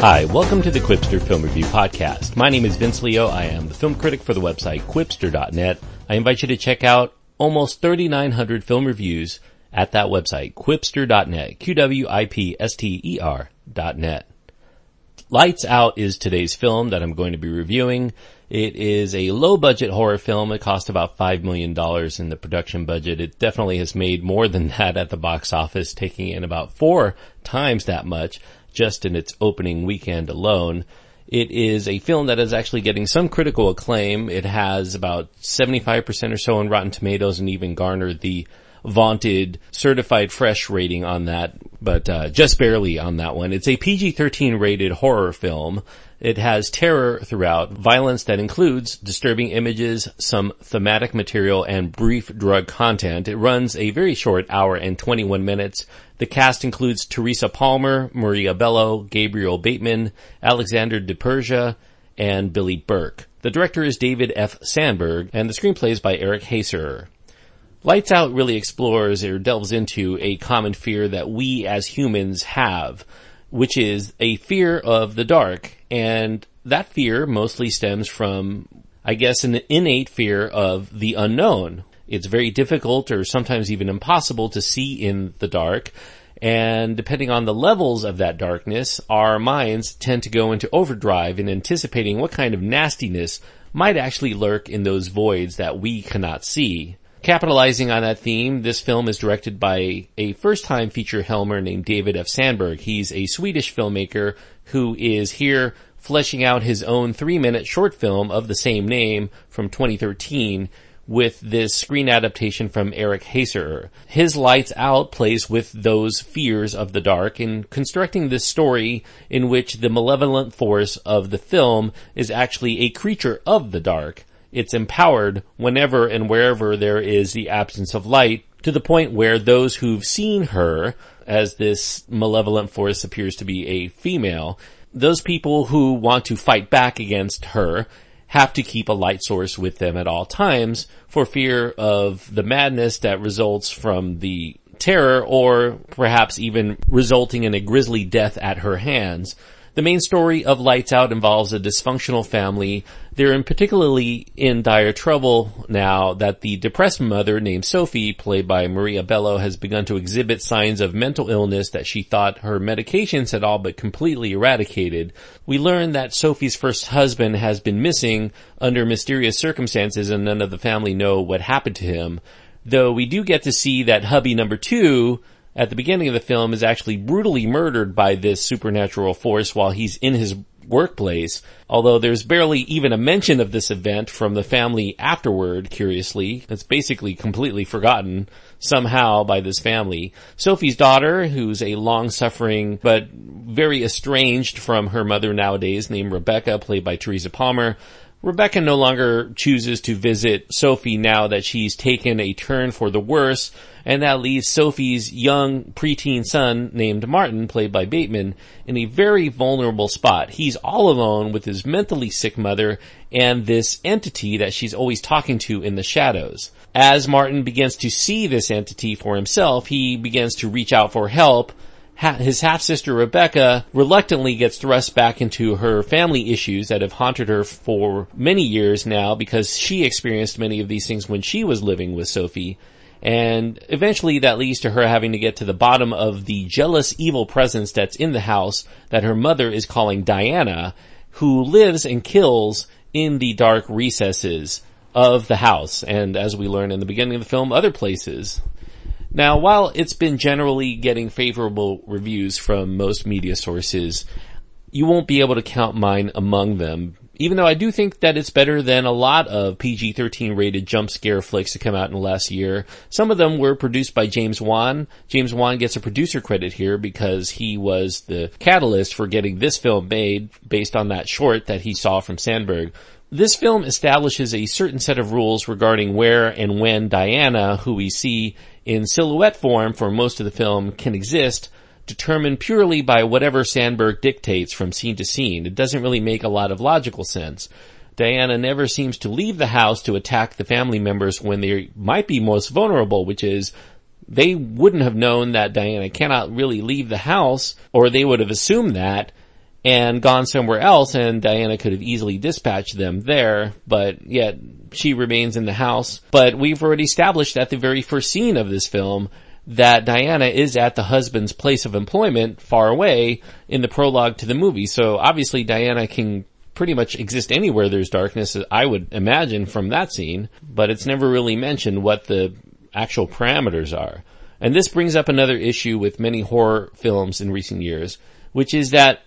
Hi, welcome to the Qwipster Film Review Podcast. My name is Vince Leo. I am the film critic for the website qwipster.net. I invite you to check out almost 3,900 film reviews at that website, qwipster.net, Q-W-I-P-S-T-E-R dot net. Lights Out is today's film that I'm going to be reviewing. It is a low budget horror film. It cost about $5 million in the production budget. It definitely has made more than that at the box office, taking in about four times that much just in its opening weekend alone. It is a film that is actually getting some critical acclaim. It has about 75% or so on Rotten Tomatoes and even garnered the vaunted certified fresh rating on that, but uh, just barely on that one. It's a PG-13 rated horror film. It has terror throughout, violence that includes disturbing images, some thematic material, and brief drug content. It runs a very short hour and 21 minutes. The cast includes Teresa Palmer, Maria Bello, Gabriel Bateman, Alexander DiPersia, and Billy Burke. The director is David F. Sandberg, and the screenplay is by Eric Heisserer. Lights Out really explores or delves into a common fear that we as humans have, which is a fear of the dark. And that fear mostly stems from, I guess, an innate fear of the unknown. It's very difficult or sometimes even impossible to see in the dark. And depending on the levels of that darkness, our minds tend to go into overdrive in anticipating what kind of nastiness might actually lurk in those voids that we cannot see. Capitalizing on that theme, this film is directed by a first-time feature helmer named David F. Sandberg. He's a Swedish filmmaker who is here fleshing out his own three-minute short film of the same name from 2013 with this screen adaptation from Eric Heisserer. His Lights Out plays with those fears of the dark in constructing this story in which the malevolent force of the film is actually a creature of the dark it's empowered whenever and wherever there is the absence of light to the point where those who've seen her as this malevolent force appears to be a female, those people who want to fight back against her have to keep a light source with them at all times for fear of the madness that results from the terror or perhaps even resulting in a grisly death at her hands. The main story of Lights Out involves a dysfunctional family. They're in particularly in dire trouble now that the depressed mother named Sophie, played by Maria Bello, has begun to exhibit signs of mental illness that she thought her medications had all but completely eradicated. We learn that Sophie's first husband has been missing under mysterious circumstances and none of the family know what happened to him. Though we do get to see that hubby number two at the beginning of the film is actually brutally murdered by this supernatural force while he's in his workplace, although there's barely even a mention of this event from the family afterward, curiously. It's basically completely forgotten somehow by this family. Sophie's daughter, who's a long-suffering but very estranged from her mother nowadays, named Rebecca, played by Teresa Palmer, Rebecca no longer chooses to visit Sophie now that she's taken a turn for the worse, and that leaves Sophie's young preteen son named Martin, played by Bateman, in a very vulnerable spot. He's all alone with his mentally sick mother and this entity that she's always talking to in the shadows. As Martin begins to see this entity for himself, he begins to reach out for help, his half sister Rebecca reluctantly gets thrust back into her family issues that have haunted her for many years now because she experienced many of these things when she was living with Sophie. And eventually that leads to her having to get to the bottom of the jealous evil presence that's in the house that her mother is calling Diana, who lives and kills in the dark recesses of the house. And as we learn in the beginning of the film, other places. Now, while it's been generally getting favorable reviews from most media sources, you won't be able to count mine among them. Even though I do think that it's better than a lot of PG-13 rated jump scare flicks to come out in the last year. Some of them were produced by James Wan. James Wan gets a producer credit here because he was the catalyst for getting this film made based on that short that he saw from Sandberg. This film establishes a certain set of rules regarding where and when Diana, who we see in silhouette form for most of the film can exist determined purely by whatever Sandberg dictates from scene to scene. It doesn't really make a lot of logical sense. Diana never seems to leave the house to attack the family members when they might be most vulnerable, which is they wouldn't have known that Diana cannot really leave the house, or they would have assumed that, and gone somewhere else and Diana could have easily dispatched them there, but yet she remains in the house. But we've already established at the very first scene of this film that Diana is at the husband's place of employment far away in the prologue to the movie. So obviously Diana can pretty much exist anywhere there's darkness, I would imagine from that scene, but it's never really mentioned what the actual parameters are. And this brings up another issue with many horror films in recent years, which is that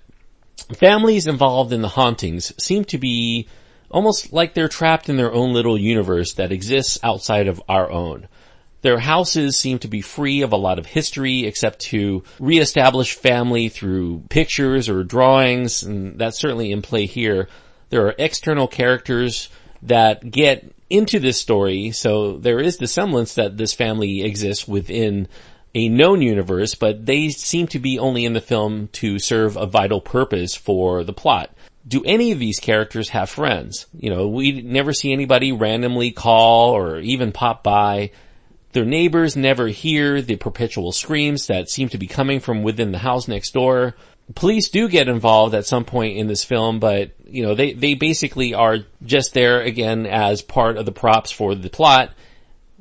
families involved in the hauntings seem to be almost like they're trapped in their own little universe that exists outside of our own. Their houses seem to be free of a lot of history except to reestablish family through pictures or drawings, and that's certainly in play here. There are external characters that get into this story, so there is the semblance that this family exists within a known universe, but they seem to be only in the film to serve a vital purpose for the plot. Do any of these characters have friends? You know, we never see anybody randomly call or even pop by. Their neighbors never hear the perpetual screams that seem to be coming from within the house next door. Police do get involved at some point in this film, but, you know, they, they basically are just there again as part of the props for the plot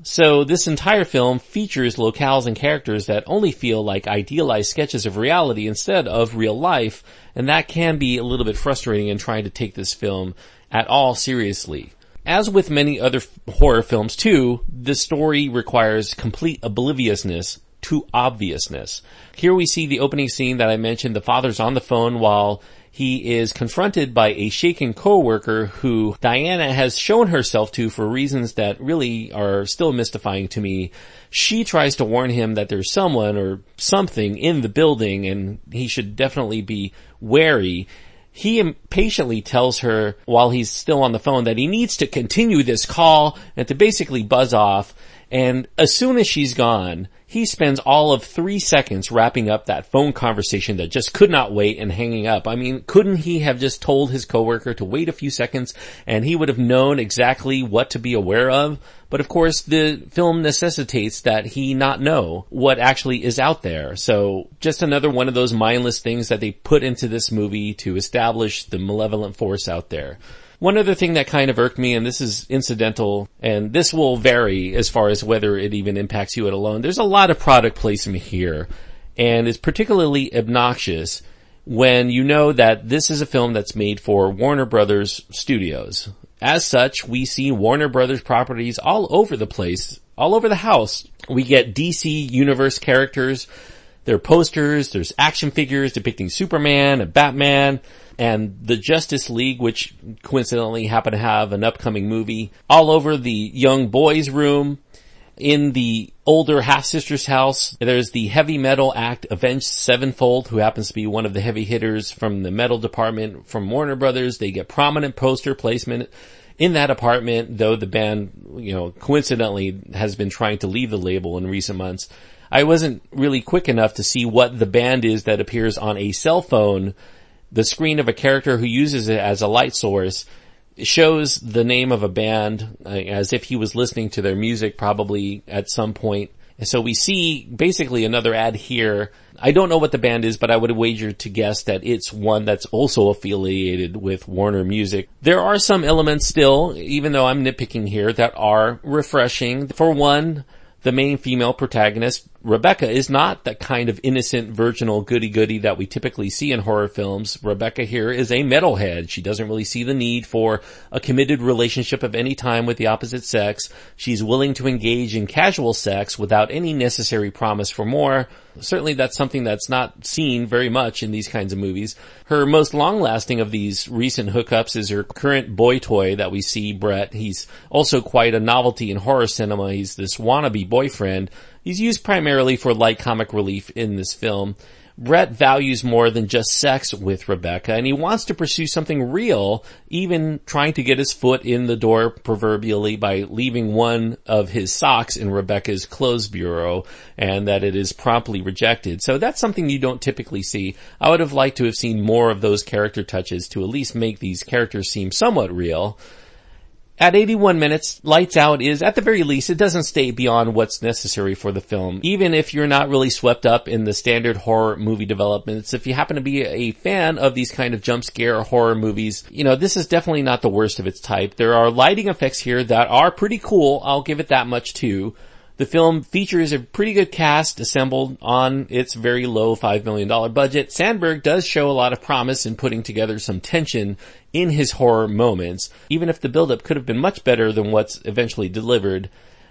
so this entire film features locales and characters that only feel like idealized sketches of reality instead of real life, and that can be a little bit frustrating in trying to take this film at all seriously. As with many other horror films too, the story requires complete obliviousness to obviousness. Here we see the opening scene that I mentioned, the father's on the phone while he is confronted by a shaken coworker who Diana has shown herself to for reasons that really are still mystifying to me. She tries to warn him that there's someone or something in the building and he should definitely be wary. He impatiently tells her while he's still on the phone that he needs to continue this call and to basically buzz off. And as soon as she's gone, he spends all of three seconds wrapping up that phone conversation that just could not wait and hanging up. I mean, couldn't he have just told his coworker to wait a few seconds and he would have known exactly what to be aware of? But of course, the film necessitates that he not know what actually is out there. So just another one of those mindless things that they put into this movie to establish the malevolent force out there. One other thing that kind of irked me, and this is incidental, and this will vary as far as whether it even impacts you at alone. There's a lot of product placement here, and it's particularly obnoxious when you know that this is a film that's made for Warner Brothers Studios. As such, we see Warner Brothers properties all over the place, all over the house. We get DC Universe characters, there are posters, there's action figures depicting Superman and Batman, and the Justice League, which coincidentally happened to have an upcoming movie, all over the young boys room. In the older half sister's house, there's the heavy metal act Avenged Sevenfold, who happens to be one of the heavy hitters from the metal department from Warner Brothers. They get prominent poster placement in that apartment, though the band, you know, coincidentally has been trying to leave the label in recent months. I wasn't really quick enough to see what the band is that appears on a cell phone the screen of a character who uses it as a light source shows the name of a band uh, as if he was listening to their music probably at some point. And so we see basically another ad here. I don't know what the band is, but I would wager to guess that it's one that's also affiliated with Warner Music. There are some elements still, even though I'm nitpicking here, that are refreshing. For one, the main female protagonist Rebecca is not that kind of innocent, virginal goody-goody that we typically see in horror films. Rebecca here is a metalhead. She doesn't really see the need for a committed relationship of any time with the opposite sex. She's willing to engage in casual sex without any necessary promise for more. Certainly that's something that's not seen very much in these kinds of movies. Her most long-lasting of these recent hookups is her current boy toy that we see, Brett. He's also quite a novelty in horror cinema. He's this wannabe boyfriend He's used primarily for light comic relief in this film. Brett values more than just sex with Rebecca and he wants to pursue something real, even trying to get his foot in the door proverbially by leaving one of his socks in Rebecca's clothes bureau and that it is promptly rejected. So that's something you don't typically see. I would have liked to have seen more of those character touches to at least make these characters seem somewhat real. At 81 minutes, Lights Out is, at the very least, it doesn't stay beyond what's necessary for the film. Even if you're not really swept up in the standard horror movie developments, if you happen to be a fan of these kind of jump scare horror movies, you know, this is definitely not the worst of its type. There are lighting effects here that are pretty cool. I'll give it that much too. The film features a pretty good cast assembled on its very low $5 million budget. Sandberg does show a lot of promise in putting together some tension in his horror moments, even if the buildup could have been much better than what's eventually delivered.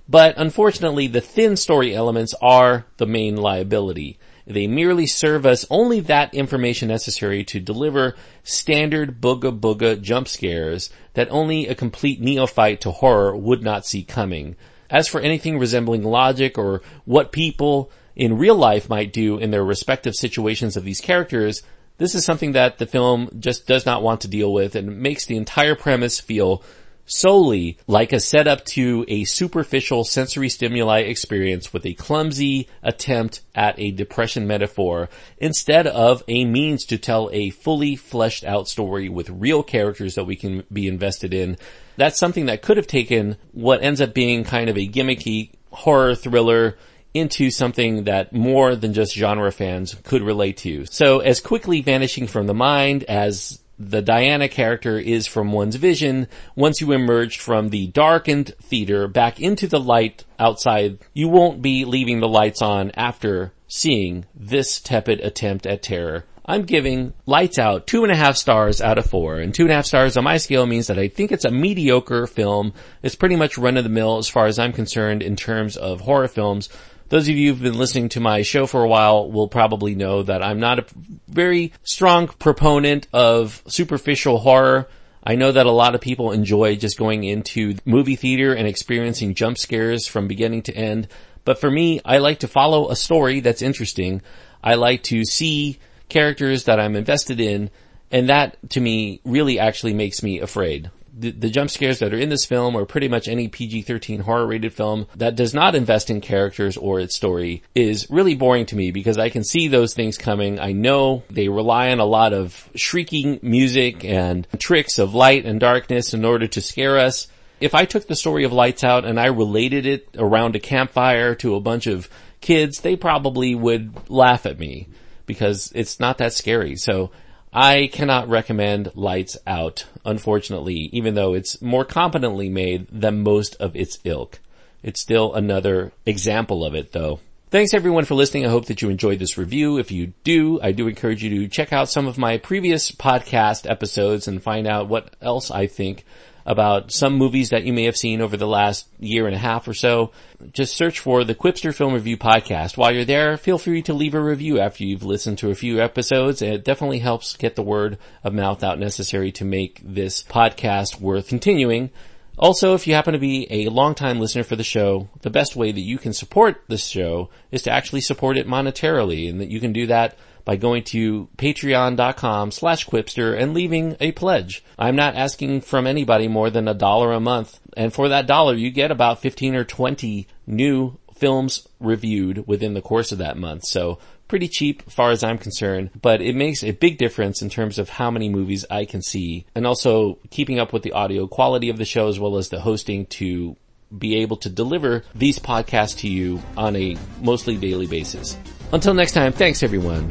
But unfortunately, the thin story elements are the main liability. They merely serve us only that information necessary to deliver standard booga booga jump scares that only a complete neophyte to horror would not see coming. As for anything resembling logic or what people in real life might do in their respective situations of these characters, this is something that the film just does not want to deal with and makes the entire premise feel solely like a setup to a superficial sensory stimuli experience with a clumsy attempt at a depression metaphor instead of a means to tell a fully fleshed out story with real characters that we can be invested in that's something that could have taken what ends up being kind of a gimmicky horror thriller into something that more than just genre fans could relate to. So as quickly vanishing from the mind as the Diana character is from one's vision, once you emerge from the darkened theater back into the light outside, you won't be leaving the lights on after seeing this tepid attempt at terror I'm giving Lights Out two and a half stars out of four. And two and a half stars on my scale means that I think it's a mediocre film. It's pretty much run of the mill as far as I'm concerned in terms of horror films. Those of you who've been listening to my show for a while will probably know that I'm not a very strong proponent of superficial horror. I know that a lot of people enjoy just going into movie theater and experiencing jump scares from beginning to end. But for me, I like to follow a story that's interesting. I like to see characters that I'm invested in, and that to me really actually makes me afraid. The, the, jump scares that are in this film or pretty much any PG-13 horror rated film that does not invest in characters or its story is really boring to me because I can see those things coming. I know they rely on a lot of shrieking music and tricks of light and darkness in order to scare us. If I took the story of Lights Out and I related it around a campfire to a bunch of kids, they probably would laugh at me because it's not that scary. So I cannot recommend Lights Out, unfortunately, even though it's more competently made than most of its ilk. It's still another example of it though. Thanks everyone for listening. I hope that you enjoyed this review. If you do, I do encourage you to check out some of my previous podcast episodes and find out what else I think about some movies that you may have seen over the last year and a half or so. Just search for the Qwipster Film Review Podcast. While you're there, feel free to leave a review after you've listened to a few episodes. It definitely helps get the word of mouth out necessary to make this podcast worth continuing. Also, if you happen to be a longtime listener for the show, the best way that you can support this show is to actually support it monetarily and that you can do that by going to patreon.com slash qwipster and leaving a pledge. I'm not asking from anybody more than a dollar a month. And for that dollar, you get about 15 or 20 new films reviewed within the course of that month. So pretty cheap far as I'm concerned, but it makes a big difference in terms of how many movies I can see and also keeping up with the audio quality of the show as well as the hosting to be able to deliver these podcasts to you on a mostly daily basis. Until next time, thanks everyone.